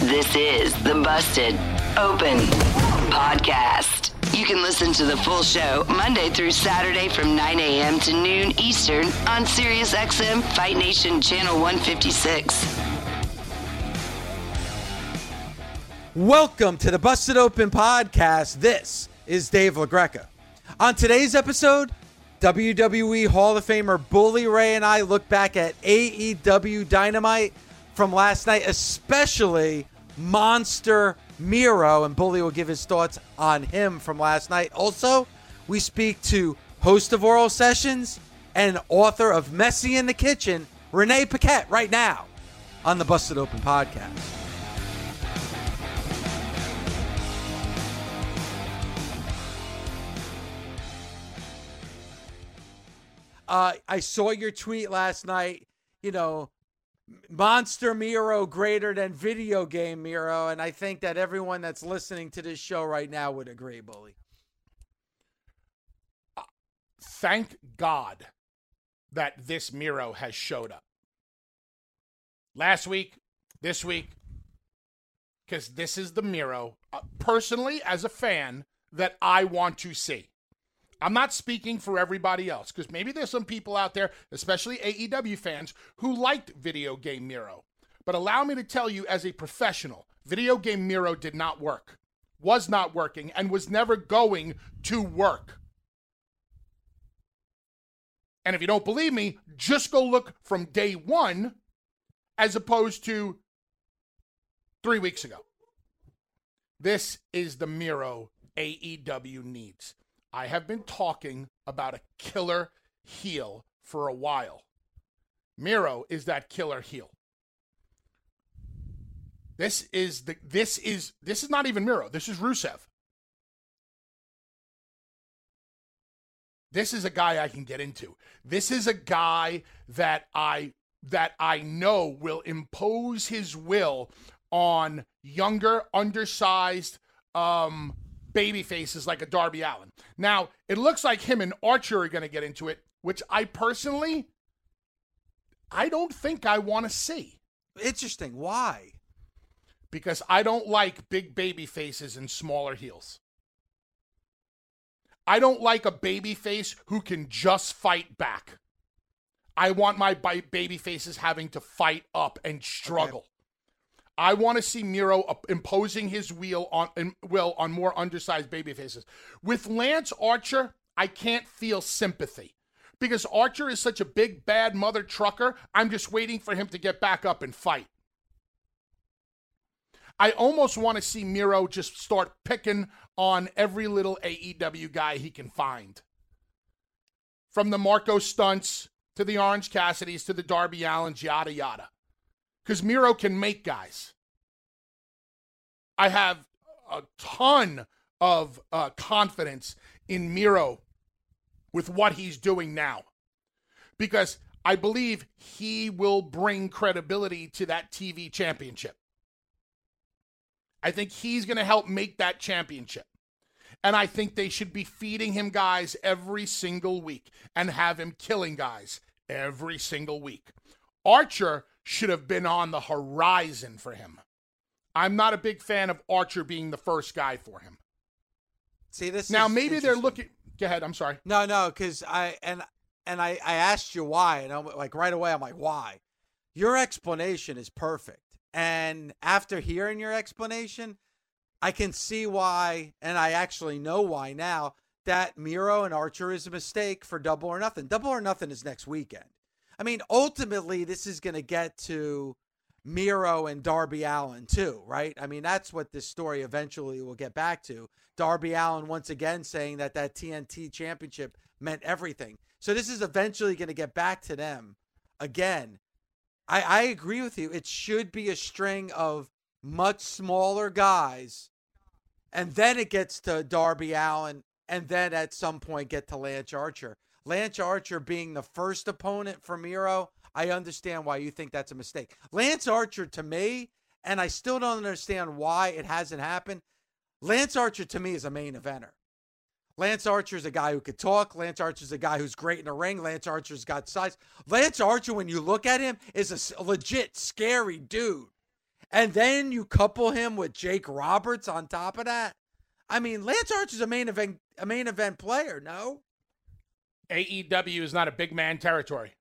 This is the Busted Open Podcast. You can listen to the full show Monday through Saturday from 9 a.m. to noon Eastern on SiriusXM Fight Nation Channel 156. Welcome to the Busted Open Podcast. This is Dave LaGreca. On today's episode, WWE Hall of Famer Bully Ray and I look back at AEW Dynamite from last night, especially Monster Miro, and Bully will give his thoughts on him from last night. Also, we speak to host of Oral Sessions and author of Messy in the Kitchen, Renee Paquette, right now on the Busted Open podcast. Uh, I saw your tweet last night. You know, Monster Miro greater than video game Miro, and I think that everyone that's listening to this show right now would agree, Bully. Thank God that this Miro has showed up. Last week, this week, because this is the Miro, uh, personally, as a fan, that I want to see. I'm not speaking for everybody else because maybe there's some people out there, especially AEW fans, who liked video game Miro. But allow me to tell you, as a professional, video game Miro did not work, was not working, and was never going to work. And if you don't believe me, just go look from day one as opposed to three weeks ago. This is the Miro AEW needs. I have been talking about a killer heel for a while. Miro is that killer heel. This is the this is this is not even Miro. This is Rusev. This is a guy I can get into. This is a guy that I that I know will impose his will on younger, undersized, um, baby faces like a Darby Allin. Now, it looks like him and Archer are going to get into it, which I personally I don't think I want to see. Interesting. Why? Because I don't like big baby faces and smaller heels. I don't like a baby face who can just fight back. I want my baby faces having to fight up and struggle. I want to see Miro imposing his will on will on more undersized baby faces. With Lance Archer, I can't feel sympathy because Archer is such a big bad mother trucker. I'm just waiting for him to get back up and fight. I almost want to see Miro just start picking on every little AEW guy he can find. From the Marko Stunts to the Orange Cassidys to the Darby Allins, yada yada because Miro can make guys. I have a ton of uh, confidence in Miro with what he's doing now because I believe he will bring credibility to that TV championship. I think he's going to help make that championship. And I think they should be feeding him guys every single week and have him killing guys every single week. Archer should have been on the horizon for him. I'm not a big fan of Archer being the first guy for him. See this now maybe they're looking. Go ahead. I'm sorry. No, no, because I and and I I asked you why, and I'm like right away. I'm like, why? Your explanation is perfect, and after hearing your explanation, I can see why, and I actually know why now, that Miro and Archer is a mistake for double or nothing. Double or nothing is next weekend. I mean, ultimately, this is going to get to Miro and Darby Allin too, right? I mean, that's what this story eventually will get back to. Darby Allin once again, saying that that TNT championship meant everything. So this is eventually going to get back to them again. I, I agree with you. It should be a string of much smaller guys, and then it gets to Darby Allin, and then at some point get to Lance Archer. Lance Archer being the first opponent for Miro, I understand why you think that's a mistake. Lance Archer to me, and I still don't understand why it hasn't happened. Lance Archer to me is a main eventer. Lance Archer is a guy who could talk. Lance Archer is a guy who's great in the ring. Lance Archer's got size. Lance Archer, when you look at him, is a legit scary dude. And then you couple him with Jake Roberts on top of that. I mean, Lance Archer's a main event a main event player, no? AEW is not a big man territory.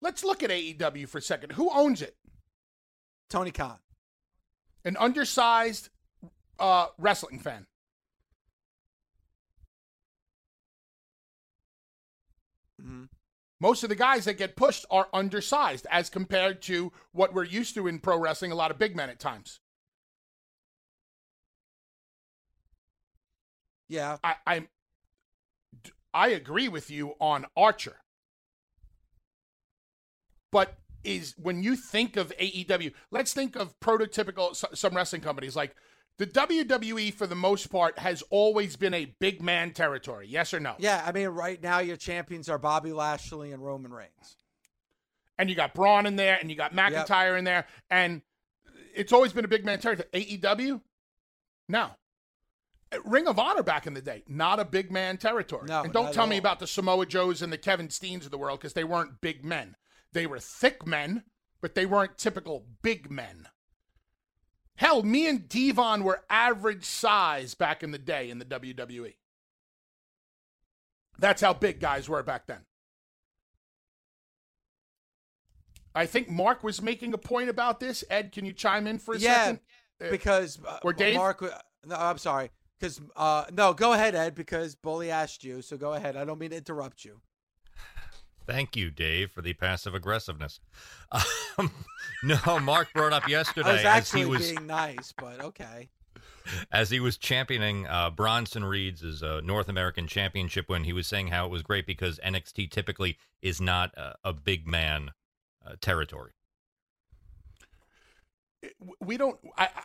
Let's look at AEW for a second. Who owns it? Tony Khan. An undersized uh, wrestling fan. Mm-hmm. Most of the guys that get pushed are undersized as compared to what we're used to in pro wrestling, a lot of big men at times. Yeah. I, I, I agree with you on Archer. But is when you think of AEW, let's think of prototypical some wrestling companies like the WWE for the most part has always been a big man territory. Yes or no? Yeah, I mean right now your champions are Bobby Lashley and Roman Reigns. And you got Braun in there and you got McIntyre yep. in there and it's always been a big man territory. AEW? No. Ring of Honor back in the day, not a big man territory. No, and don't tell me about the Samoa Joes and the Kevin Steens of the world because they weren't big men. They were thick men, but they weren't typical big men. Hell, me and Devon were average size back in the day in the WWE. That's how big guys were back then. I think Mark was making a point about this. Ed, can you chime in for a yeah, second? because uh, or Dave? Mark, no, I'm sorry. Because uh, no, go ahead, Ed. Because Bully asked you, so go ahead. I don't mean to interrupt you. Thank you, Dave, for the passive aggressiveness. Um, no, Mark brought up yesterday I was actually as he was being nice, but okay. as he was championing uh, Bronson Reed's uh, North American Championship win. He was saying how it was great because NXT typically is not a, a big man uh, territory. We don't. I, I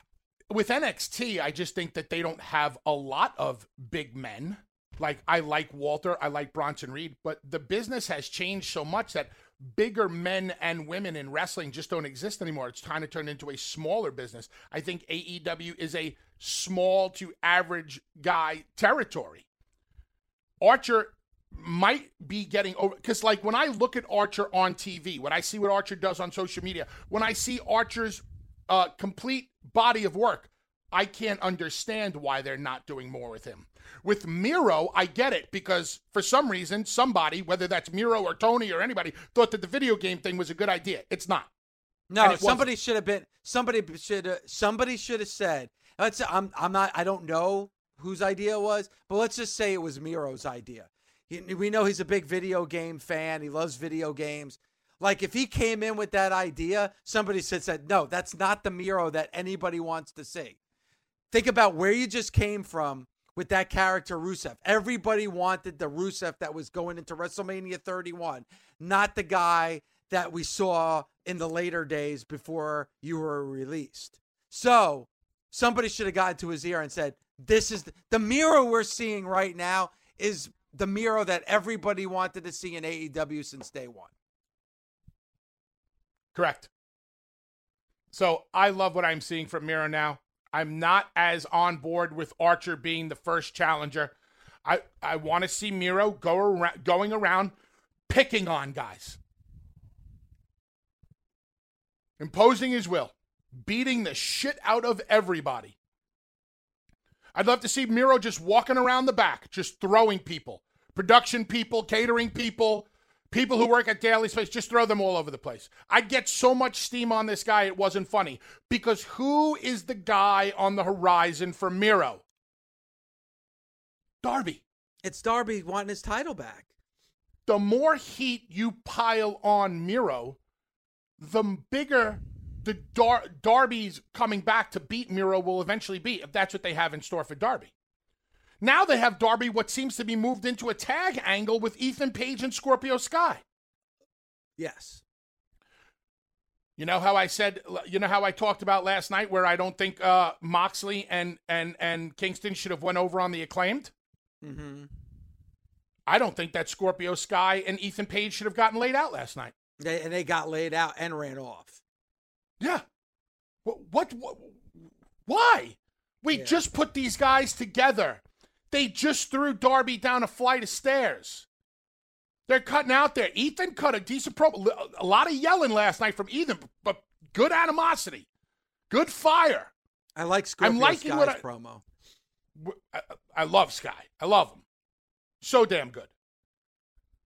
with NXT, I just think that they don't have a lot of big men. Like I like Walter, I like Bronson Reed, but the business has changed so much that bigger men and women in wrestling just don't exist anymore. It's time to turn into a smaller business. I think AEW is a small to average guy territory. Archer might be getting over because like when I look at Archer on TV, when I see what Archer does on social media, when I see Archer's uh, complete body of work, I can't understand why they're not doing more with him. With Miro, I get it because for some reason, somebody, whether that's Miro or Tony or anybody, thought that the video game thing was a good idea. It's not. No, somebody should have been. Somebody should. have Somebody should have said. Let's. I'm. I'm not. I don't know whose idea it was, but let's just say it was Miro's idea. He, we know he's a big video game fan. He loves video games. Like if he came in with that idea, somebody said, said no, that's not the Miro that anybody wants to see. Think about where you just came from with that character Rusev. Everybody wanted the Rusev that was going into WrestleMania 31, not the guy that we saw in the later days before you were released. So somebody should have gotten to his ear and said, This is the, the Miro we're seeing right now is the Miro that everybody wanted to see in AEW since day one. Correct. So I love what I'm seeing from Miro now. I'm not as on board with Archer being the first challenger. I, I want to see Miro go around, going around picking on guys, imposing his will, beating the shit out of everybody. I'd love to see Miro just walking around the back, just throwing people, production people, catering people, People who work at Daily's Place, just throw them all over the place. I get so much steam on this guy, it wasn't funny. Because who is the guy on the horizon for Miro? Darby. It's Darby wanting his title back. The more heat you pile on Miro, the bigger the Dar- Darby's coming back to beat Miro will eventually be, if that's what they have in store for Darby. Now they have Darby, what seems to be moved into a tag angle with Ethan Page and Scorpio Sky. Yes. You know how I said, you know how I talked about last night, where I don't think uh, Moxley and and and Kingston should have went over on the acclaimed. Mm-hmm. I don't think that Scorpio Sky and Ethan Page should have gotten laid out last night. They, and they got laid out and ran off. Yeah. What? What? what why? We Yeah. just put these guys together. They just threw Darby down a flight of stairs. They're cutting out there. Ethan cut a decent promo. A lot of yelling last night from Ethan, but good animosity, good fire. I like Scorpio liking Sky's what I- promo. I, I love Sky. I love him. So damn good.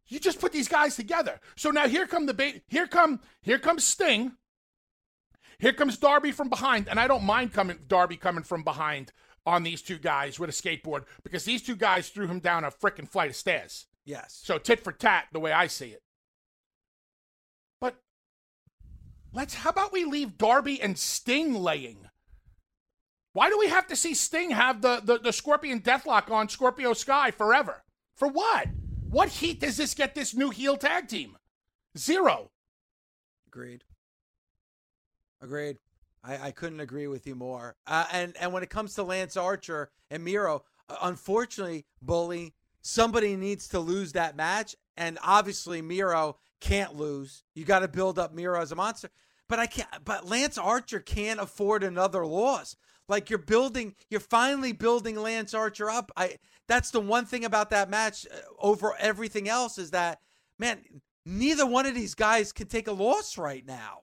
You just put these guys together. So now here come the bait. Here come here comes Sting. Here comes Darby from behind, and I don't mind coming Darby coming from behind on these two guys with a skateboard because these two guys threw him down a freaking flight of stairs. Yes. So tit for tat, the way I see it. But let's. How about we leave Darby and Sting laying? Why do we have to see Sting have the, the, the Scorpion Deathlock on Scorpio Sky forever? For what? What heat does this get this new heel tag team? Zero. Agreed. Agreed. I, I couldn't agree with you more. Uh, and and when it comes to Lance Archer and Miro, uh, unfortunately, Bully, somebody needs to lose that match, and obviously Miro can't lose. You got to build up Miro as a monster. But I can't. But Lance Archer can't afford another loss. Like you're building, you're finally building Lance Archer up. I. That's the one thing about that match uh, over everything else is that man, neither one of these guys can take a loss right now.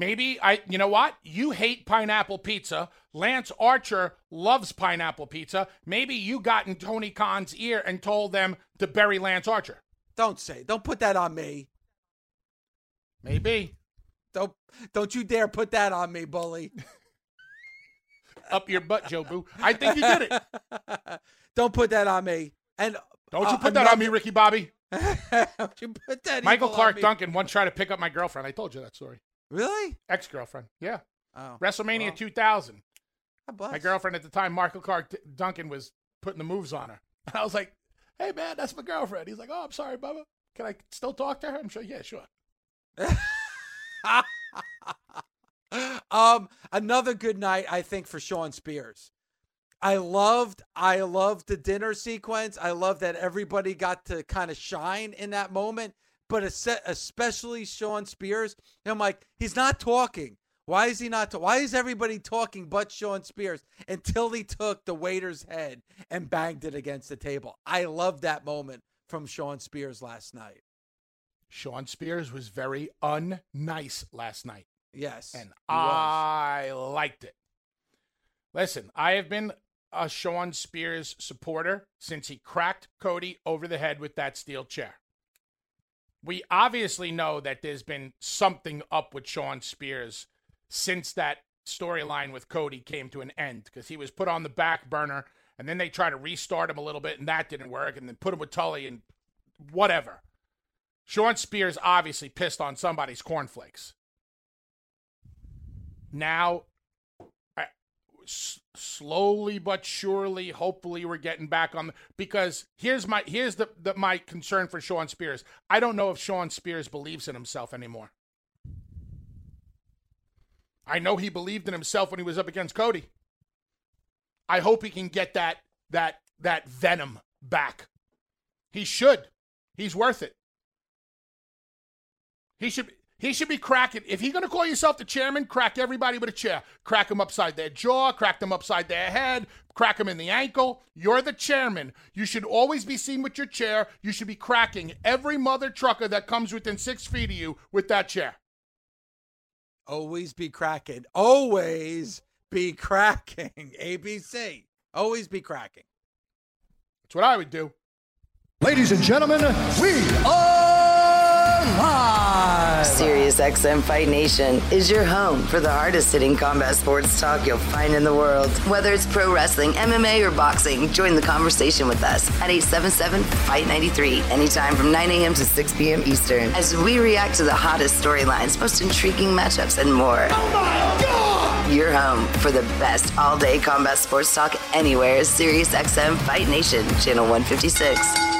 Maybe I, you know what? You hate pineapple pizza. Lance Archer loves pineapple pizza. Maybe you got in Tony Khan's ear and told them to bury Lance Archer. Don't say. Don't put that on me. Maybe. Don't don't you dare put that on me, bully. Up your butt, Joe Boo. I think you did it. don't put that on me. And Don't you uh, put that on me, Ricky Bobby. don't you put that Michael Clarke. Duncan once tried to pick up my girlfriend. I told you that story. Really? Ex girlfriend. Yeah. Oh. WrestleMania well, 2000. God bless. My girlfriend at the time, Michael Clarke Duncan, was putting the moves on her. And I was like, hey, man, that's my girlfriend. He's like, oh, I'm sorry, Bubba. Can I still talk to her? I'm sure. Yeah, sure. um, another good night, I think, for Shawn Spears. I loved, I loved the dinner sequence. I love that everybody got to kind of shine in that moment, but especially Shawn Spears. And I'm like, he's not talking. Why is he not? ta- why is everybody talking but Shawn Spears until he took the waiter's head and banged it against the table? I love that moment from Shawn Spears last night. Shawn Spears was very unnice last night. Yes, and. I liked it. Listen, I have been a Shawn Spears supporter since he cracked Cody over the head with that steel chair. We obviously know that there's been something up with Shawn Spears since that storyline with Cody came to an end because he was put on the back burner and then they tried to restart him a little bit and that didn't work and then put him with Tully and whatever. Shawn Spears obviously pissed on somebody's cornflakes now slowly but surely hopefully we're getting back on because here's my here's the, the my concern for Shawn Spears. I don't know if Shawn Spears believes in himself anymore. I know he believed in himself when he was up against Cody. I hope he can get that that that venom back. He should. He's worth it. He should he should be cracking. If he's going to call yourself the chairman, crack everybody with a chair. Crack them upside their jaw, crack them upside their head, crack them in the ankle. You're the chairman. You should always be seen with your chair. You should be cracking every mother trucker that comes within six feet of you with that chair. Always be cracking. Always be cracking. ABC. Always be cracking. That's what I would do. Ladies and gentlemen, we are live. SiriusXM Fight Nation is your home for the hardest hitting combat sports talk you'll find in the world. Whether it's pro wrestling, MMA, or boxing, join the conversation with us at 877 Fight 93, anytime from 9 a.m. to 6 p.m. Eastern, as we react to the hottest storylines, most intriguing matchups, and more. Oh my God! Your home for the best all day combat sports talk anywhere is SiriusXM Fight Nation, channel 156.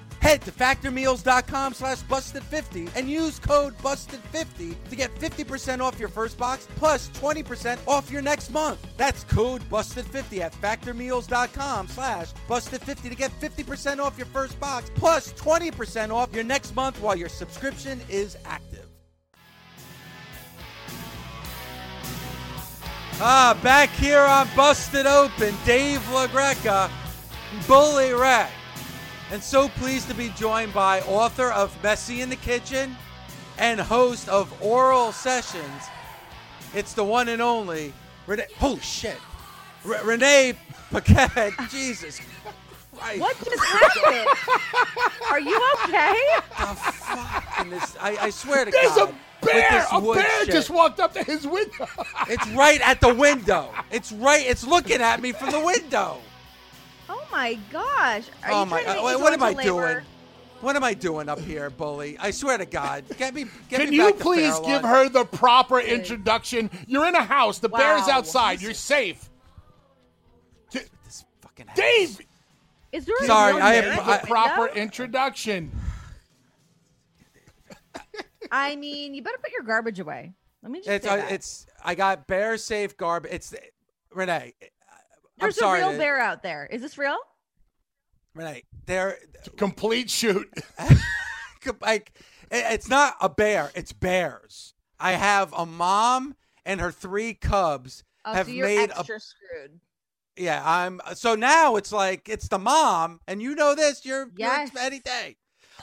Head to factormeals.com slash busted50 and use code busted50 to get 50% off your first box plus 20% off your next month. That's code busted50 at factormeals.com slash busted50 to get 50% off your first box plus 20% off your next month while your subscription is active. Ah, back here on Busted Open, Dave LaGreca, Bully Ray. And so pleased to be joined by author of Messy in the Kitchen and host of Oral Sessions. It's the one and only Renee. Holy shit. R- Renee Paquette. Jesus Christ. What just happened? Are you okay? the fuck? this- I, I swear to God. There's God. a bear. A bear shit. just walked up to his window. It's right at the window. It's right. It's looking at me from the window. Oh my gosh. Are oh you my! trying to uh, what am I into doing? What am I doing up here, bully? I swear to God, get me. Get Can me you back to please Fairlawn. give her the proper introduction? You're in a house. The bear is Wow. outside. You're safe. J- this fucking house. Dave, Is there Sorry, real I have- at give the I- proper window? introduction. I mean, you better put your garbage away. Let me just It's say uh, that. it's. I got bear safe garbage. It's Renee. I'm There's sorry. a real bear out there. Is this real? Renee, there. Complete shoot. Like, it's not a bear. It's bears. I have a mom and her three cubs Oh, have so you're made a screwed. Yeah, I'm. So now it's like it's the mom, and you know this. You're, Yes. you're any day.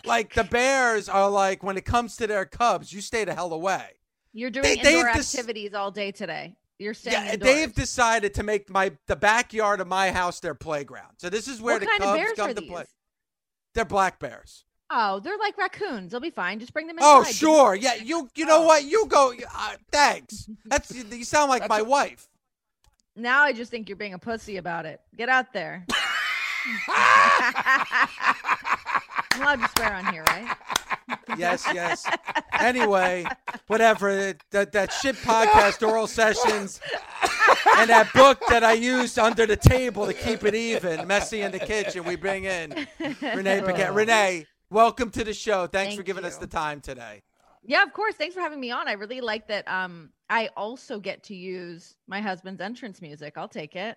Like the Bears are like when it comes to their Cubs, you stay the hell away. You're doing They- indoor they've dis- activities all day today. You're staying Yeah, indoors. they've decided to make my the backyard of my house their playground. So this is where what the kind Cubs of bears come are to these? play. They're black bears. Oh, they're like raccoons. They'll be fine. Just bring them inside. Oh sure, yeah. You you know Oh. what? You go. Uh, thanks. That's you sound like That's my a- wife. Now I just think you're being a pussy about it. Get out there. I'm allowed to swear on here, right? Yes, yes. anyway, whatever. That that shit podcast, oral sessions, and that book that I used under the table to keep it even, messy in the kitchen. We bring in Renee Paquette. Renee, welcome to the show. Thanks for Thank giving us the time today. Yeah, of course. Thanks for having me on. I really like that. Um, I also get to use my husband's entrance music. I'll take it.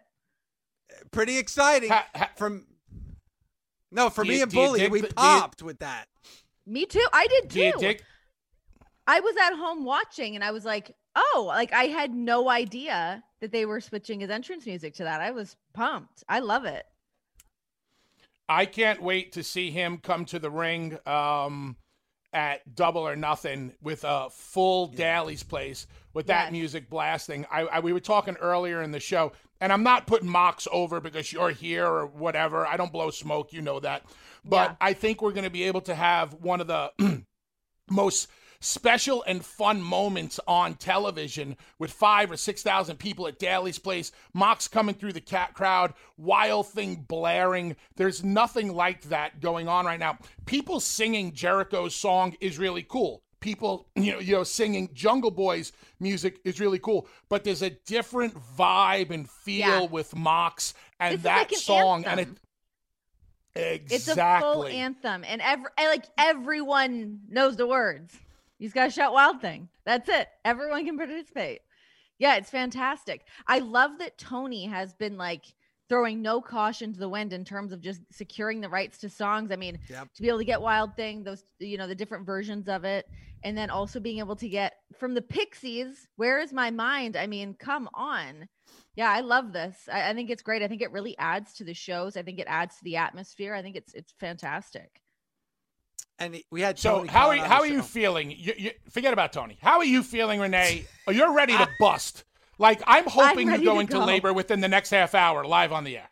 Pretty exciting. Ha- ha- From no, for Do me you- and Bully, we the- do you- popped with that. Me too. I did Do you too. dig? I was at home watching, and I was like, "Oh, like I had no idea that they were switching his entrance music to that." I was pumped. I love it. I can't wait to see him come to the ring um, at Double or Nothing with a full Daily's place with that Yes. music blasting. I, I we were talking earlier in the show, and I'm not putting Mox over because you're here or whatever. I don't blow smoke, you know that. But Yeah. I think we're going to be able to have one of the most special and fun moments on television with five or six thousand people at Daily's place, Mox coming through the cat crowd, wild thing blaring. There's nothing like that going on right now. People singing Jericho's song is really cool. People, you know, you know, singing Jungle Boys music is really cool, but there's a different vibe and feel Yeah. with Mox and This that like an song, and it anthem. Exactly. It's a full anthem, and every like everyone knows the words. You just gotta shout "Wild Thing." That's it. Everyone can participate. Yeah, it's fantastic. I love that Tony has been like throwing no caution to the wind in terms of just securing the rights to songs. I mean, Yep. to be able to get Wild Thing, those you know the different versions of it, and then also being able to get from the Pixies. Where is my mind? I mean, come on. Yeah, I love this. I, I think it's great. I think it really adds to the shows. I think it adds to the atmosphere. I think it's it's fantastic. And we had So Tony how are you, how the are you feeling? You, you, forget about Tony. How are you feeling, Renee? Oh, you're ready to bust. Like I'm hoping you ready go to into go. labor within the next half hour, live on the air.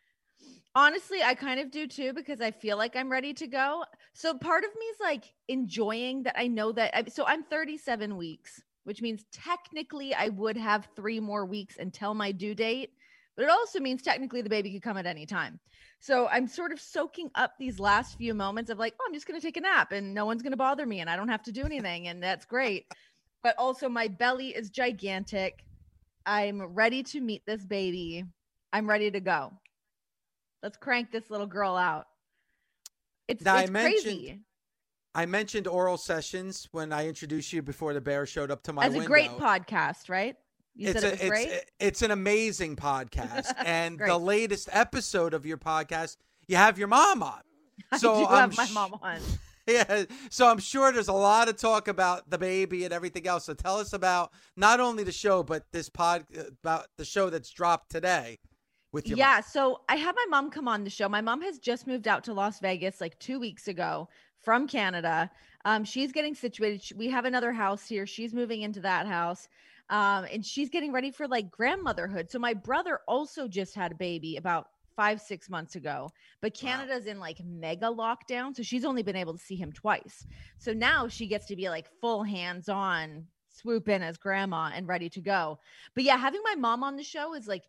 Honestly, I kind of do too because I feel like I'm ready to go. So part of me is like enjoying that I know that. I, so I'm 37 weeks, which means technically I would have three more weeks until my due date, but it also means technically the baby could come at any time. So I'm sort of soaking up these last few moments of like, oh, I'm just going to take a nap and no one's going to bother me and I don't have to do anything. And that's great. But also, my belly is gigantic. I'm ready to meet this baby. I'm ready to go. Let's crank this little girl out. It's, Now, I it's mentioned crazy. I mentioned oral sessions when I introduced you before the bear showed up to my As a window. great podcast, right? You it's said a, it was it's, great. it's an amazing podcast, and the latest episode of your podcast, you have your mom on. So I do I'm have my mom on. Yeah, so I'm sure there's a lot of talk about the baby and everything else. So tell us about not only the show, but this pod about the show that's dropped today with your yeah mom. so i had my mom come on the show. My mom has just moved out to las vegas like two weeks ago from canada. Um, she's getting situated. We have another house here. She's moving into that house. Um, and she's getting ready for like grandmotherhood. So my brother also just had a baby about five six months ago but canada's in like mega lockdown so she's only been able to see him twice so now she gets to be like full hands on swoop in as grandma and ready to go but yeah having my mom on the show is like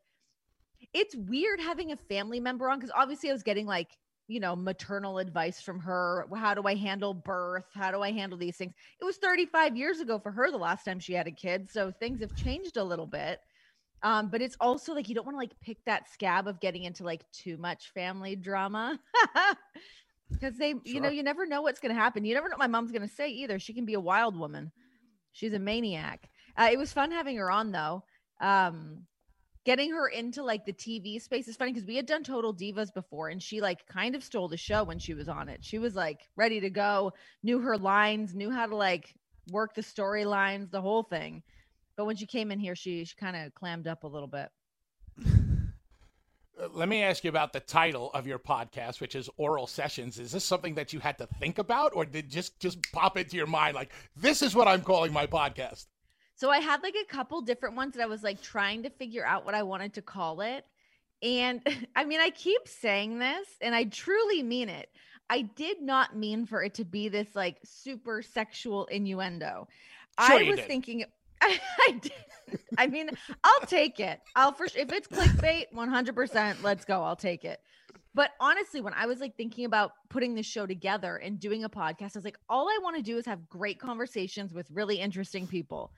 it's weird having a family member on because obviously I was getting like, you know, maternal advice from her. How do I handle birth? How do I handle these things? It was 35 years ago for her the last time she had a kid. So things have changed a little bit. Um, but it's also like you don't want to like pick that scab of getting into like too much family drama. Because they, you know, you never know what's going to happen. You never know what my mom's going to say either. She can be a wild woman. She's a maniac. Uh, it was fun having her on though. Um, getting her into like the TV space is funny because we had done Total Divas before and she like kind of stole the show when she was on it. She was like ready to go, knew her lines, knew how to like work the storylines, the whole thing. But when she came in here, she, she kind of clammed up a little bit. Uh, Let me ask you about the title of your podcast, which is Oral Sessions. Is this something that you had to think about, or did just just pop into your mind like this is what I'm calling my podcast? So I had like a couple different ones that I was like trying to figure out what I wanted to call it. And I mean, I keep saying this and I truly mean it. I did not mean for it to be this like super sexual innuendo. Sure I was did. thinking I, I. Mean, I'll take it. I'll for if it's clickbait, 100%, let's go. I'll take it. But honestly, when I was like thinking about putting this show together and doing a podcast, I was like, all I want to do is have great conversations with really interesting people.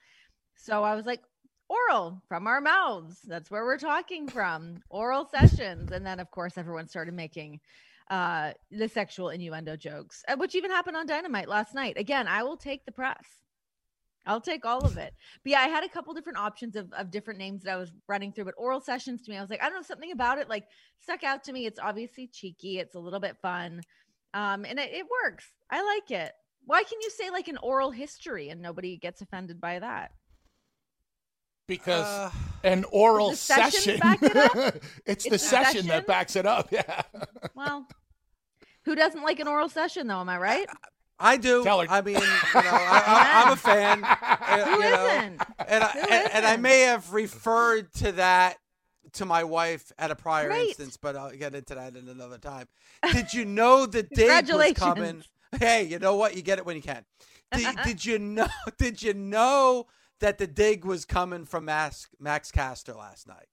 So I was like, oral from our mouths. That's where we're talking from. Oral sessions. And then, of course, everyone started making uh the sexual innuendo jokes, uh, which even happened on Dynamite last night. Again, I will take the press. I'll take all of it. But yeah, I had a couple different options of, of different names that I was running through, but oral sessions to me, I was like, I don't know, something about it like stuck out to me. It's obviously cheeky, it's a little bit fun. Um, and it, it works. I like it. Why can you say like an oral history and nobody gets offended by that? Because Uh, an oral the session session, back it up? it's, It's the a session, session? that backs it up. Yeah. Well, who doesn't like an oral session though? Am I right? I do. Tell her. I mean, you know, I, I, I'm a fan. uh, Who you know, not and I, Who and, and I may have referred to that to my wife at a prior Great. instance, but I'll get into that in another time. Did you know the dig was coming? Hey, you know what? You get it when you can. Did, did you know? Did you know that the dig was coming from Max Max Caster last night?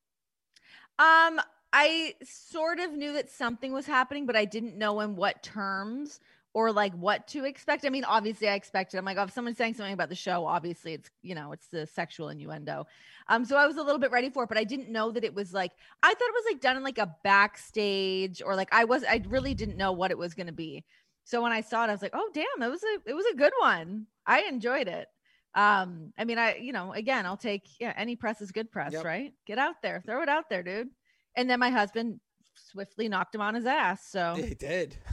Um, I sort of knew that something was happening, but I didn't know in what terms or like what to expect. I mean, obviously I expected. I'm like, oh, if someone's saying something about the show, obviously it's you know, it's the sexual innuendo. Um, so I was a little bit ready for it, but I didn't know that it was like I thought it was like done in like a backstage or like I was I really didn't know what it was gonna be. So when I saw it, I was like, oh damn, it was a it was a good one. I enjoyed it. Um, I mean, I you know, again, I'll take yeah, any press is good press, Yep. right? Get out there, throw it out there, dude. And then my husband swiftly knocked him on his ass. So He did.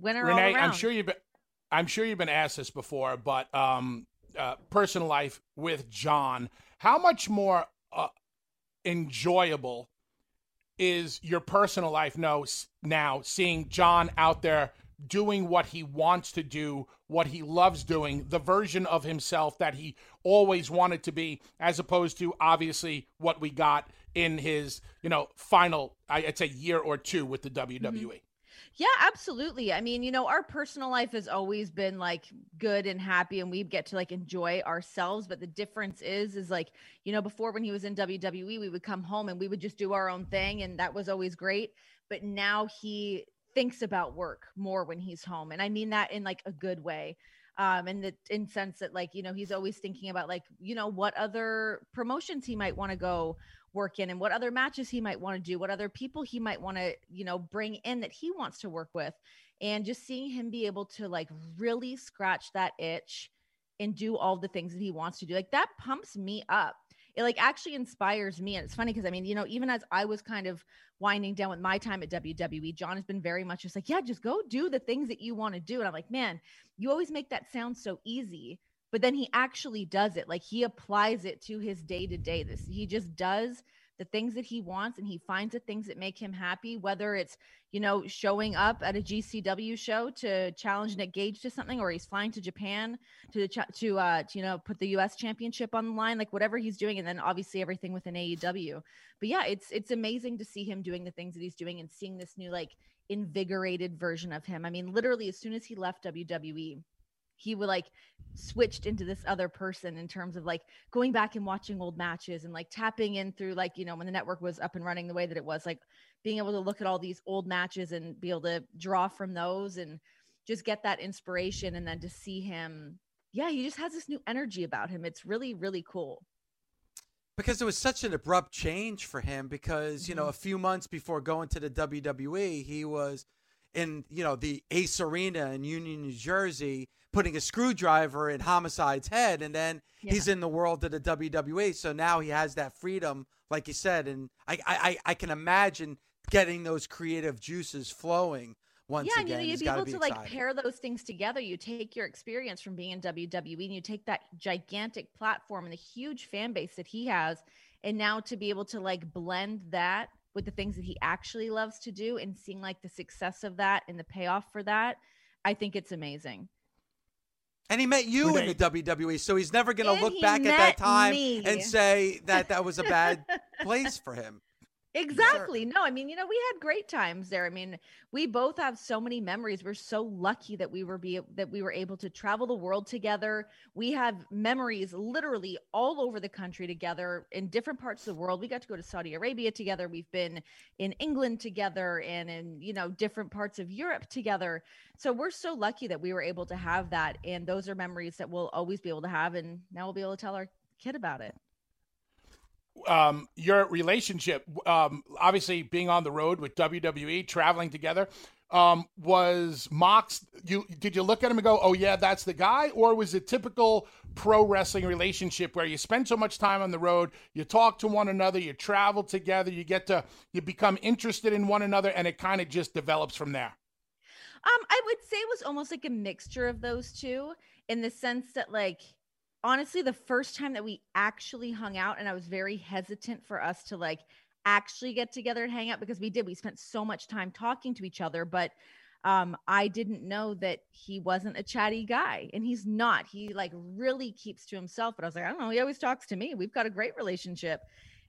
winner Renee. I'm sure you've been, I'm sure you've been asked this before, but um, uh, personal life with John, how much more uh, enjoyable is your personal life now, now seeing John out there doing what he wants to do, what he loves doing, the version of himself that he always wanted to be, as opposed to obviously what we got in his, you know, final, I'd say year or two with the. WWE. Yeah, absolutely. I mean, you know, our personal life has always been like good and happy and we get to like enjoy ourselves, but the difference is is like, you know, before when he was in WWE, we would come home and we would just do our own thing and that was always great, but now he thinks about work more when he's home. And I mean that in like a good way. Um, and the in sense that like, you know, he's always thinking about like, you know, what other promotions he might want to go work in and what other matches he might want to do, what other people he might want to, you know, bring in that he wants to work with. And just seeing him be able to like really scratch that itch and do all the things that he wants to do, like that pumps me up. It like actually inspires me. And it's funny because I mean, you know, even as I was kind of winding down with my time at WWE, John has been very much just like, yeah, just go do the things that you want to do. And I'm like, man, you always make that sound so easy but then he actually does it like he applies it to his day to day this he just does the things that he wants and he finds the things that make him happy whether it's you know showing up at a GCW show to challenge Nick Gage to something or he's flying to Japan to the ch- to uh to, you know put the US championship on the line like whatever he's doing and then obviously everything with an AEW but yeah it's it's amazing to see him doing the things that he's doing and seeing this new like invigorated version of him. I mean literally as soon as he left WWE he would like switched into this other person in terms of like going back and watching old matches and like tapping in through like you know when the network was up and running the way that it was like being able to look at all these old matches and be able to draw from those and just get that inspiration and then to see him yeah he just has this new energy about him it's really really cool because it was such an abrupt change for him because you know Mhm. a few months before going to the WWE he was in you know the Ace Arena in Union New Jersey putting a screwdriver in Homicide's head and then he's in the world of the WWE so now he has that freedom like you said and I I I- I can imagine getting those creative juices flowing once yeah, and again you know, you'd be able be to like pair those things together. You take your experience from being in WWE and you take that gigantic platform and the huge fan base that he has, and now to be able to like blend that with the things that he actually loves to do and seeing like the success of that and the payoff for that, I think it's amazing. And he met you in the WWE, so he's never going to look back at that time me. and say that that was a bad place for him. Exactly. No, I mean, you know, we had great times there. I mean, we both have so many memories. We're so lucky that we were be that we were able to travel the world together. We have memories literally all over the country together in different parts of the world. We got to go to Saudi Arabia together. We've been in England together and in, you know, different parts of Europe together. So we're so lucky that we were able to have that and those are memories that we'll always be able to have and now we'll be able to tell our kid about it um, your relationship, um, obviously being on the road with WWE, traveling together, um, was Mox. You did you look at him and go, "Oh yeah, that's the guy," or was it typical pro wrestling relationship where you spend so much time on the road, you talk to one another, you travel together, you get to you become interested in one another, and it kind of just develops from there. Um, I would say it was almost like a mixture of those two, in the sense that like honestly the first time that we actually hung out and i was very hesitant for us to like actually get together and hang out because we did we spent so much time talking to each other but um i didn't know that he wasn't a chatty guy and he's not. He like really keeps to himself but i was like i don't know he always talks to me. We've got a great relationship.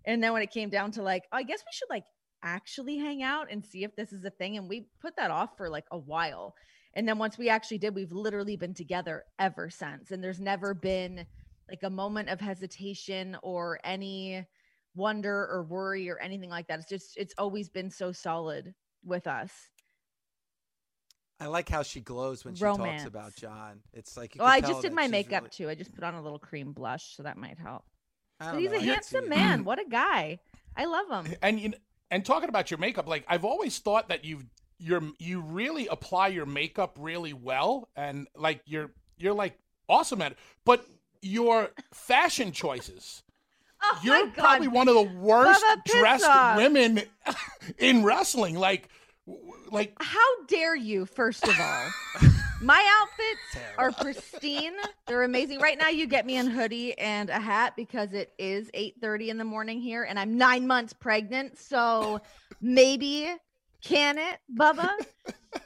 And then when it came down to like oh, i guess we should like actually hang out and see if this is a thing and we put that off for like a while and then once we actually did, we've literally been together ever since. And there's never been like a moment of hesitation or any wonder or worry or anything like that. It's just, it's always been so solid with us. I like how she glows when she Romance. talks about John. It's like, well, I just did my makeup really... too. I just put on a little cream blush, so that might help. But he's know. a handsome man. what a guy. I love him. And you and talking about your makeup, like I've always thought that you've you're you really apply your makeup really well and like you're you're like awesome at it but your fashion choices oh you're probably one of the worst dressed off. women in wrestling like like how dare you first of all? My outfits are pristine. They're amazing. Right now you get me in hoodie and a hat because it is 8 30 in the morning here and i'm nine months pregnant so maybe can it, Bubba?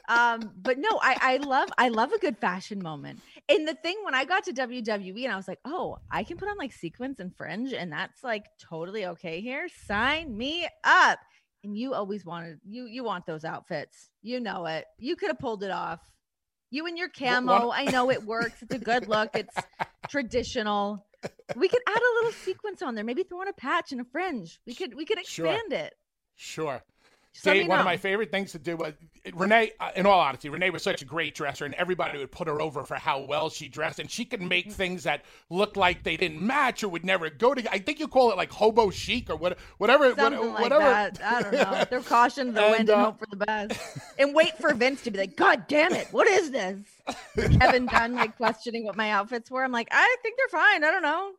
um, but no, I, I love I love a good fashion moment. And the thing when I got to WWE and I was like, oh, I can put on like sequins and fringe, and that's like totally okay here. Sign me up. And you always wanted you you want those outfits. You know it. You could have pulled it off. You and your camo. I know it works. It's a good look. It's traditional. We could add a little sequence on there. Maybe throw on a patch and a fringe. We could we could expand sure. it. Sure. Dave, one of my favorite things to do was Renee. Uh, in all honesty, Renee was such a great dresser, and everybody would put her over for how well she dressed, and she could make things that looked like they didn't match or would never go together. I think you call it like hobo chic or what, whatever. Something what, whatever. Like that. I don't know. They're caution the and, wind uh, and hope for the best, and wait for Vince to be like, "God damn it, what is this?" Kevin Dunn like questioning what my outfits were. I'm like, I think they're fine. I don't know.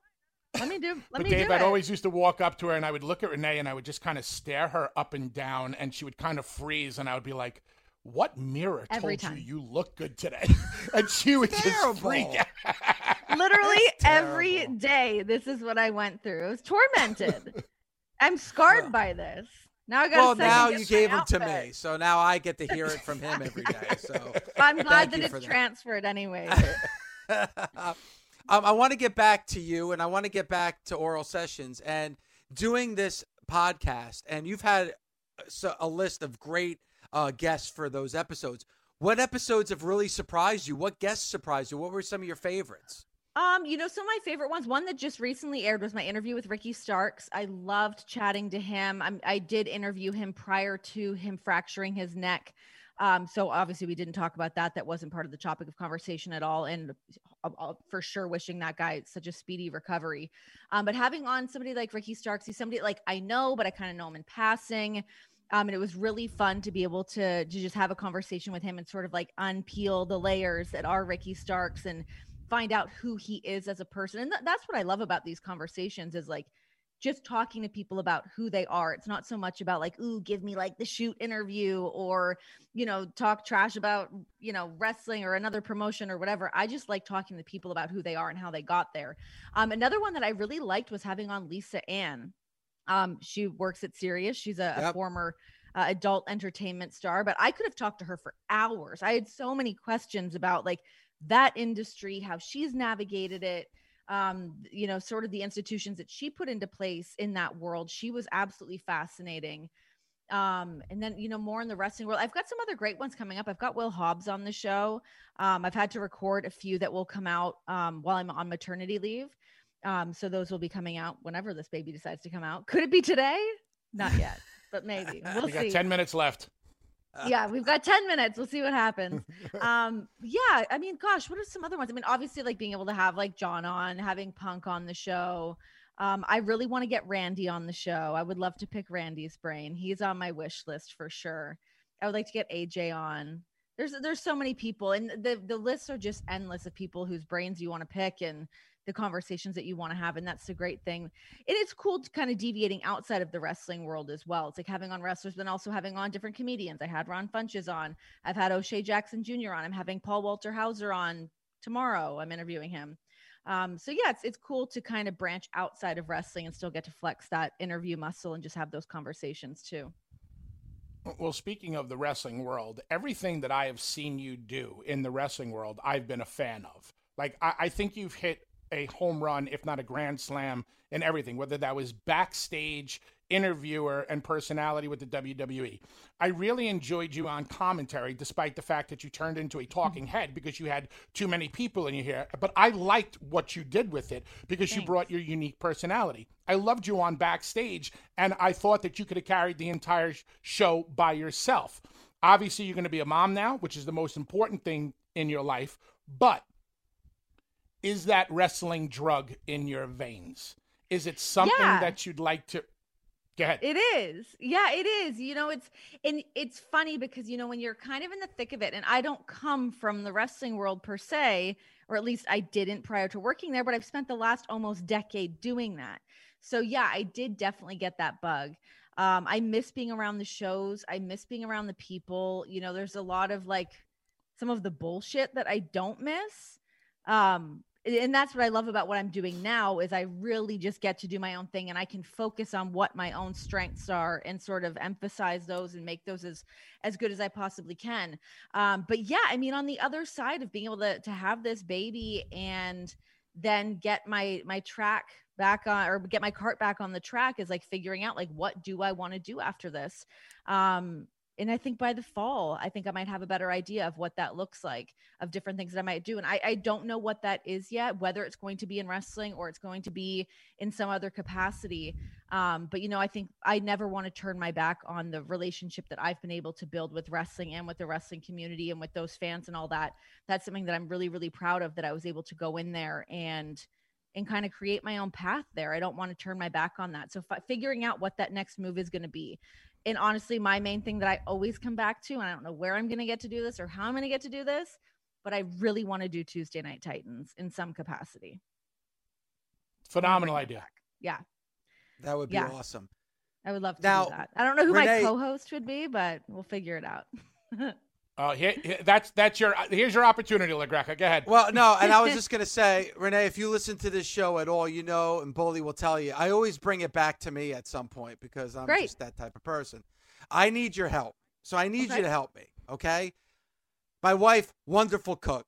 Let me do. Let but me Dave, do I'd it. always used to walk up to her and I would look at Renee and I would just kind of stare her up and down, and she would kind of freeze, and I would be like, "What mirror Every told time. you you look good today?" and she would just freak out. Literally every day, this is what I went through. It was tormented. I'm scarred by this. Now I got. Well, now you gave them to me, so now I get to hear it from him every day. So I'm glad that it's that. transferred anyway. Um, I want to get back to you, and I want to get back to oral sessions and doing this podcast. And you've had a list of great uh, guests for those episodes. What episodes have really surprised you? What guests surprised you? What were some of your favorites? Um, you know, some of my favorite ones. One that just recently aired was my interview with Ricky Starks. I loved chatting to him. I'm, I did interview him prior to him fracturing his neck. Um, so obviously we didn't talk about that. That wasn't part of the topic of conversation at all. And for sure wishing that guy such a speedy recovery. Um, but having on somebody like Ricky Starks, he's somebody like I know, but I kind of know him in passing. Um, and it was really fun to be able to to just have a conversation with him and sort of like unpeel the layers that are Ricky Starks and find out who he is as a person. And th- that's what I love about these conversations is like just talking to people about who they are. It's not so much about like, ooh, give me like the shoot interview or, you know, talk trash about, you know, wrestling or another promotion or whatever. I just like talking to people about who they are and how they got there. Um, another one that I really liked was having on Lisa Ann. Um, she works at Sirius. She's a, yep. a former uh, adult entertainment star, but I could have talked to her for hours. I had so many questions about like that industry, how she's navigated it um, you know, sort of the institutions that she put into place in that world. She was absolutely fascinating. Um, and then, you know, more in the wrestling world. I've got some other great ones coming up. I've got Will Hobbs on the show. Um, I've had to record a few that will come out um, while I'm on maternity leave. Um, so those will be coming out whenever this baby decides to come out. Could it be today? Not yet, but maybe. We'll we see. got 10 minutes left. Yeah, we've got 10 minutes. We'll see what happens. Um, yeah, I mean, gosh, what are some other ones? I mean, obviously, like being able to have like John on, having Punk on the show. Um, I really want to get Randy on the show. I would love to pick Randy's brain. He's on my wish list for sure. I would like to get AJ on. There's there's so many people, and the the lists are just endless of people whose brains you want to pick and the conversations that you want to have. And that's the great thing. And it's cool to kind of deviating outside of the wrestling world as well. It's like having on wrestlers, but also having on different comedians. I had Ron Funches on. I've had O'Shea Jackson Jr. on. I'm having Paul Walter Hauser on tomorrow. I'm interviewing him. Um, so yeah, it's it's cool to kind of branch outside of wrestling and still get to flex that interview muscle and just have those conversations too. Well, speaking of the wrestling world, everything that I have seen you do in the wrestling world, I've been a fan of. Like, I, I think you've hit a home run, if not a grand slam, in everything, whether that was backstage, interviewer, and personality with the WWE. I really enjoyed you on commentary, despite the fact that you turned into a talking head because you had too many people in your hair. But I liked what you did with it because you brought your unique personality. I loved you on backstage, and I thought that you could have carried the entire show by yourself. Obviously, you're going to be a mom now, which is the most important thing in your life. But is that wrestling drug in your veins? Is it something Yeah. that you'd like to? Ahead. It is. Yeah, it is. You know, it's and it's funny because you know when you're kind of in the thick of it and I don't come from the wrestling world per se, or at least I didn't prior to working there, but I've spent the last almost decade doing that. So yeah, I did definitely get that bug. Um, I miss being around the shows. I miss being around the people. You know, there's a lot of like some of the bullshit that I don't miss. Um, and that's what I love about what I'm doing now is I really just get to do my own thing and I can focus on what my own strengths are and sort of emphasize those and make those as as good as I possibly can. Um, but yeah, I mean, on the other side of being able to to have this baby and then get my my track back on or get my cart back on the track is like figuring out like what do I want to do after this. Um, and I think by the fall, I think I might have a better idea of what that looks like, of different things that I might do. And I, I don't know what that is yet, whether it's going to be in wrestling or it's going to be in some other capacity. Um, but you know, I think I never want to turn my back on the relationship that I've been able to build with wrestling and with the wrestling community and with those fans and all that. That's something that I'm really, really proud of that I was able to go in there and and kind of create my own path there. I don't want to turn my back on that. So fi- figuring out what that next move is going to be. And honestly, my main thing that I always come back to, and I don't know where I'm going to get to do this or how I'm going to get to do this, but I really want to do Tuesday Night Titans in some capacity. Phenomenal idea. Yeah, That would be Yeah. awesome. I would love to Now, do that. I don't know who Renee- my co-host would be, but we'll figure it out. Uh, here, here- that's that's your here's your opportunity, LaGreca. Go ahead. Well, no, and I was just gonna say, Renee, if you listen to this show at all, you know, and Bully will tell you, I always bring it back to me at some point because I'm Great. just that type of person. I need your help, so I need Okay. you to help me. Okay, my wife, wonderful cook,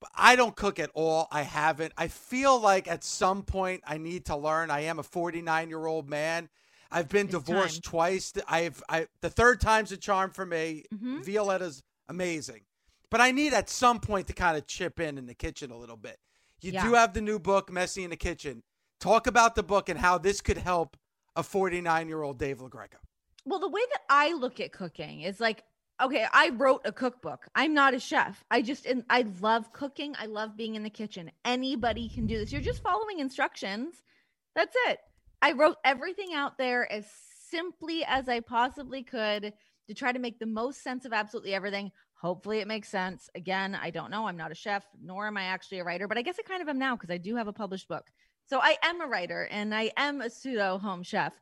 but I don't cook at all. I haven't. I feel like at some point I need to learn. I am a 49 year old man. I've been It's divorced time. twice. I've I the third time's a charm for me. Mhm. Violetta's amazing. But I need at some point to kind of chip in in the kitchen a little bit. You Yeah. do have the new book, Messy in the Kitchen. Talk about the book and how this could help a 49 year old Dave LaGreca. Well, the way that I look at cooking is like, okay, I wrote a cookbook. I'm not a chef. I just, I love cooking. I love being in the kitchen. Anybody can do this. You're just following instructions. That's it. I wrote everything out there as simply as I possibly could to try to make the most sense of absolutely everything. Hopefully, it makes sense. Again, I don't know. I'm not a chef, nor am I actually a writer, but I guess I kind of am now because I do have a published book. So I am a writer and I am a pseudo home chef.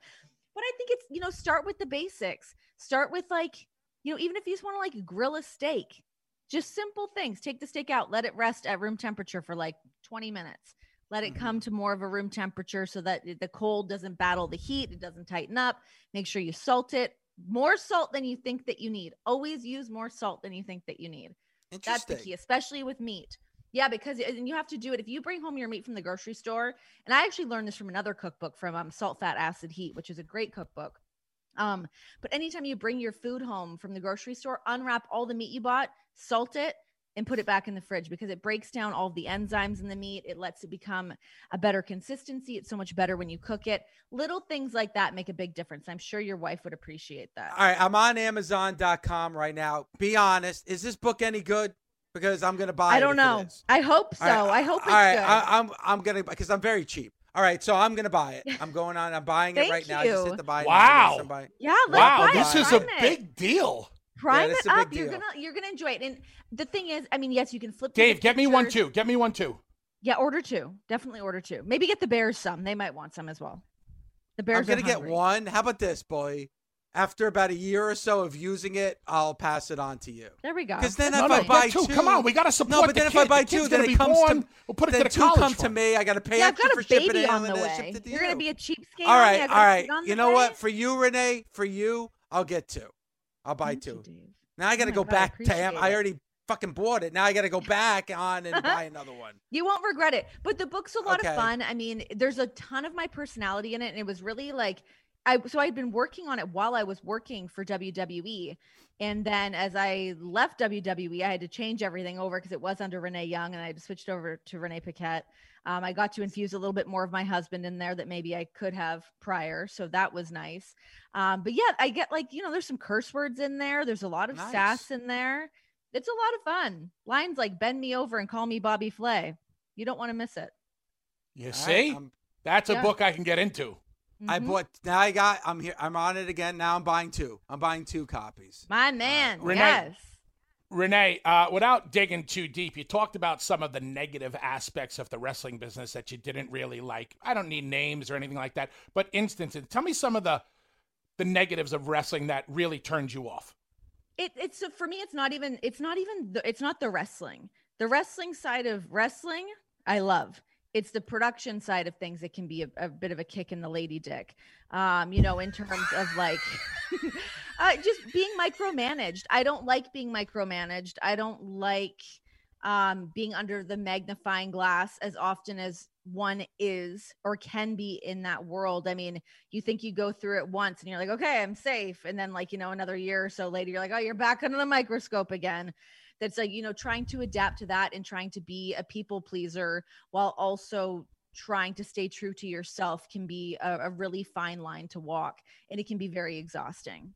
But I think it's, you know, start with the basics. Start with like, you know, even if you just want to like grill a steak, just simple things. Take the steak out, let it rest at room temperature for like 20 minutes. Let it come to more of a room temperature so that the cold doesn't battle the heat, it doesn't tighten up. Make sure you salt it. More salt than you think that you need. Always use more salt than you think that you need. That's the key, especially with meat. Yeah, because and you have to do it if you bring home your meat from the grocery store. And I actually learned this from another cookbook from um, Salt, Fat, Acid, Heat, which is a great cookbook. Um, but anytime you bring your food home from the grocery store, unwrap all the meat you bought, salt it, and put it back in the fridge because it breaks down all the enzymes in the meat. It lets it become a better consistency. It's so much better when you cook it. Little things like that make a big difference. I'm sure your wife would appreciate that. All right, I'm on Amazon.com right now. Be honest, is this book any good? Because I'm gonna buy. It. I don't it know. I hope so. All right, I hope it's all right, good. I, I'm I'm gonna because I'm very cheap. All right, so I'm gonna buy it. I'm going on. I'm buying it Thank right now. I just hit the buy. Wow. Yes, yeah, let's Wow, buy this it. is a big deal. Prime this it is a big up. You're deal. gonna you're gonna enjoy it. And the thing is, I mean, yes, you can flip. Dave, get me one pictures. too. Get me one too. Yeah, order two. Definitely order two. Maybe get the Bears some. They might want some as well. The Bears. I'm gonna are get one. How about this, boy? After about a year or so of using it, I'll pass it on to you. There we go. Because then No, if no, I buy two. two, Come on, we gotta support No, but the then if kid. I buy The two, then it comes born. to We'll put it then to the two come to me. I got to pay yeah, I've extra got for a shipping it, on the then ship way. to You're gonna be a cheapskate. all on me? right, I all gotta right. put it on You know what? For you, Renee, for you, I'll get two. I'll buy Thank two. Dave. Now I got to Oh go God, back to Am. I already fucking bought it. Now I got to go back on and buy another one. You won't regret it. But the book's a lot Okay. of fun. I mean, there's a ton of my personality in it, and it was really like I so I'd been working on it while I was working for WWE. And then as I left WWE, I had to change everything over because it was under Renee Young, and I switched over to Renee Paquette. Um, I got to infuse a little bit more of my husband in there that maybe I could have prior, so that was nice. Um, but yeah, I get like you know, there's some curse words in there. There's a lot of Nice. sass in there. It's a lot of fun. Lines like "Bend me over and call me Bobby Flay." You don't want to miss it. You All right, see, I'm- that's a Yeah. book I can get into. I Mhm. bought. Now I got. I'm here. I'm on it again. Now I'm buying two. I'm buying two copies. My man. Renee- Yes. Renee, uh, without digging too deep, you talked about some of the negative aspects of the wrestling business that you didn't really like. I don't need names or anything like that, but instances. Tell me some of the the negatives of wrestling that really turned you off. It, it's for me. It's not even. It's not even. The, it's not the wrestling. The wrestling side of wrestling, I love. It's the production side of things that can be a, a bit of a kick in the lady dick. Um, you know, in terms of like, uh, just being micromanaged. I don't like being micromanaged. I don't like um, being under the magnifying glass as often as one is or can be in that world. I mean, you think you go through it once and you're like, okay, I'm safe. And then, like, you know, another year or so later, you're like, oh, you're back under the microscope again. That's like, you know, trying to adapt to that and trying to be a people pleaser while also trying to stay true to yourself can be a, a really fine line to walk and it can be very exhausting.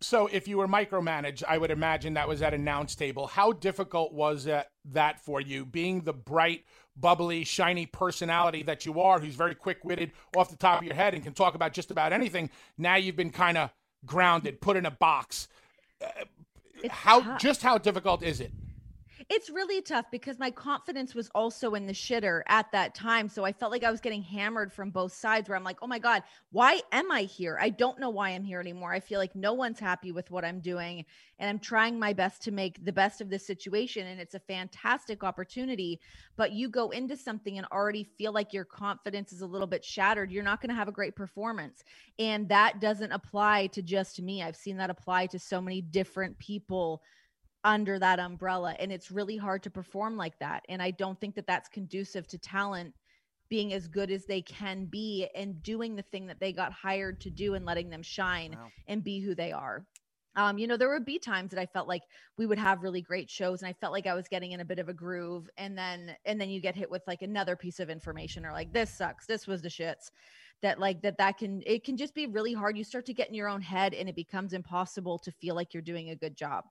So, if you were micromanaged, I would imagine that was at a announce table. How difficult was that, that for you, being the bright, bubbly, shiny personality that you are, who's very quick witted off the top of your head and can talk about just about anything? Now you've been kind of grounded, put in a box. Uh, how tough. just how difficult is it? It's really tough because my confidence was also in the shitter at that time. So I felt like I was getting hammered from both sides where I'm like, oh my God, why am I here? I don't know why I'm here anymore. I feel like no one's happy with what I'm doing. And I'm trying my best to make the best of this situation. And it's a fantastic opportunity. But you go into something and already feel like your confidence is a little bit shattered. You're not going to have a great performance. And that doesn't apply to just me. I've seen that apply to so many different people under that umbrella and it's really hard to perform like that and i don't think that that's conducive to talent being as good as they can be and doing the thing that they got hired to do and letting them shine Wow. and be who they are. Um, you know there would be times that i felt like we would have really great shows and i felt like i was getting in a bit of a groove and then and then you get hit with like another piece of information or like this sucks this was the shits that like that that can it can just be really hard. You start to get in your own head and it becomes impossible to feel like you're doing a good job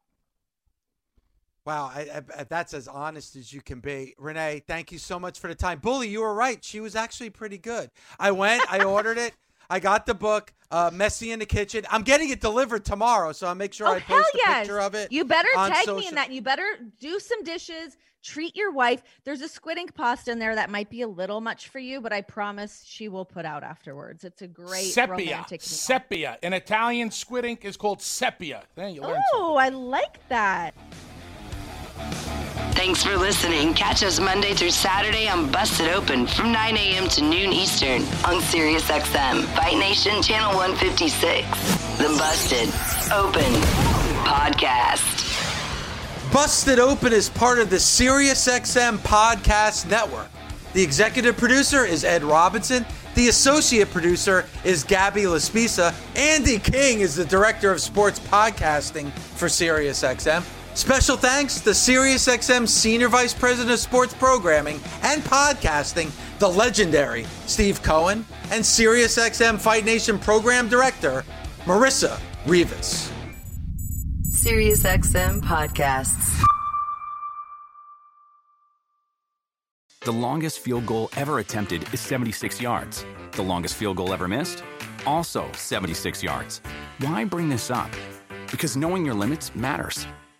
Wow, I, I, that's as honest as you can be. Renee, thank you so much for the time. Bully, you were right. She was actually pretty good. I went, I ordered it. I got the book, uh, Messy in the Kitchen. I'm getting it delivered tomorrow, so I'll make sure oh I hell post a yes picture of it. you better on tag me in that you better do some dishes treat your wife there's a squid ink pasta in there that might be a little much for you but i promise she will put out afterwards it's a great sepia. romantic meal. Sepia. An Italian, squid ink is called sepia. There you learn oh i like that Thanks for listening. Catch us Monday through Saturday on Busted Open from 9 a.m. to noon Eastern on SiriusXM, Fight Nation Channel 156. The Busted Open Podcast. Busted Open is part of the SiriusXM Podcast Network. The executive producer is Ed Robinson. The associate producer is Gabby Laspisa. Andy King is the director of sports podcasting for SiriusXM. Special thanks to SiriusXM Senior Vice President of Sports Programming and Podcasting, the legendary Steve Cohen, and SiriusXM Fight Nation Program Director, Marissa Rivas. SiriusXM podcasts. The longest field goal ever attempted is 76 yards. The longest field goal ever missed? Also 76 yards. Why bring this up? Because knowing your limits matters,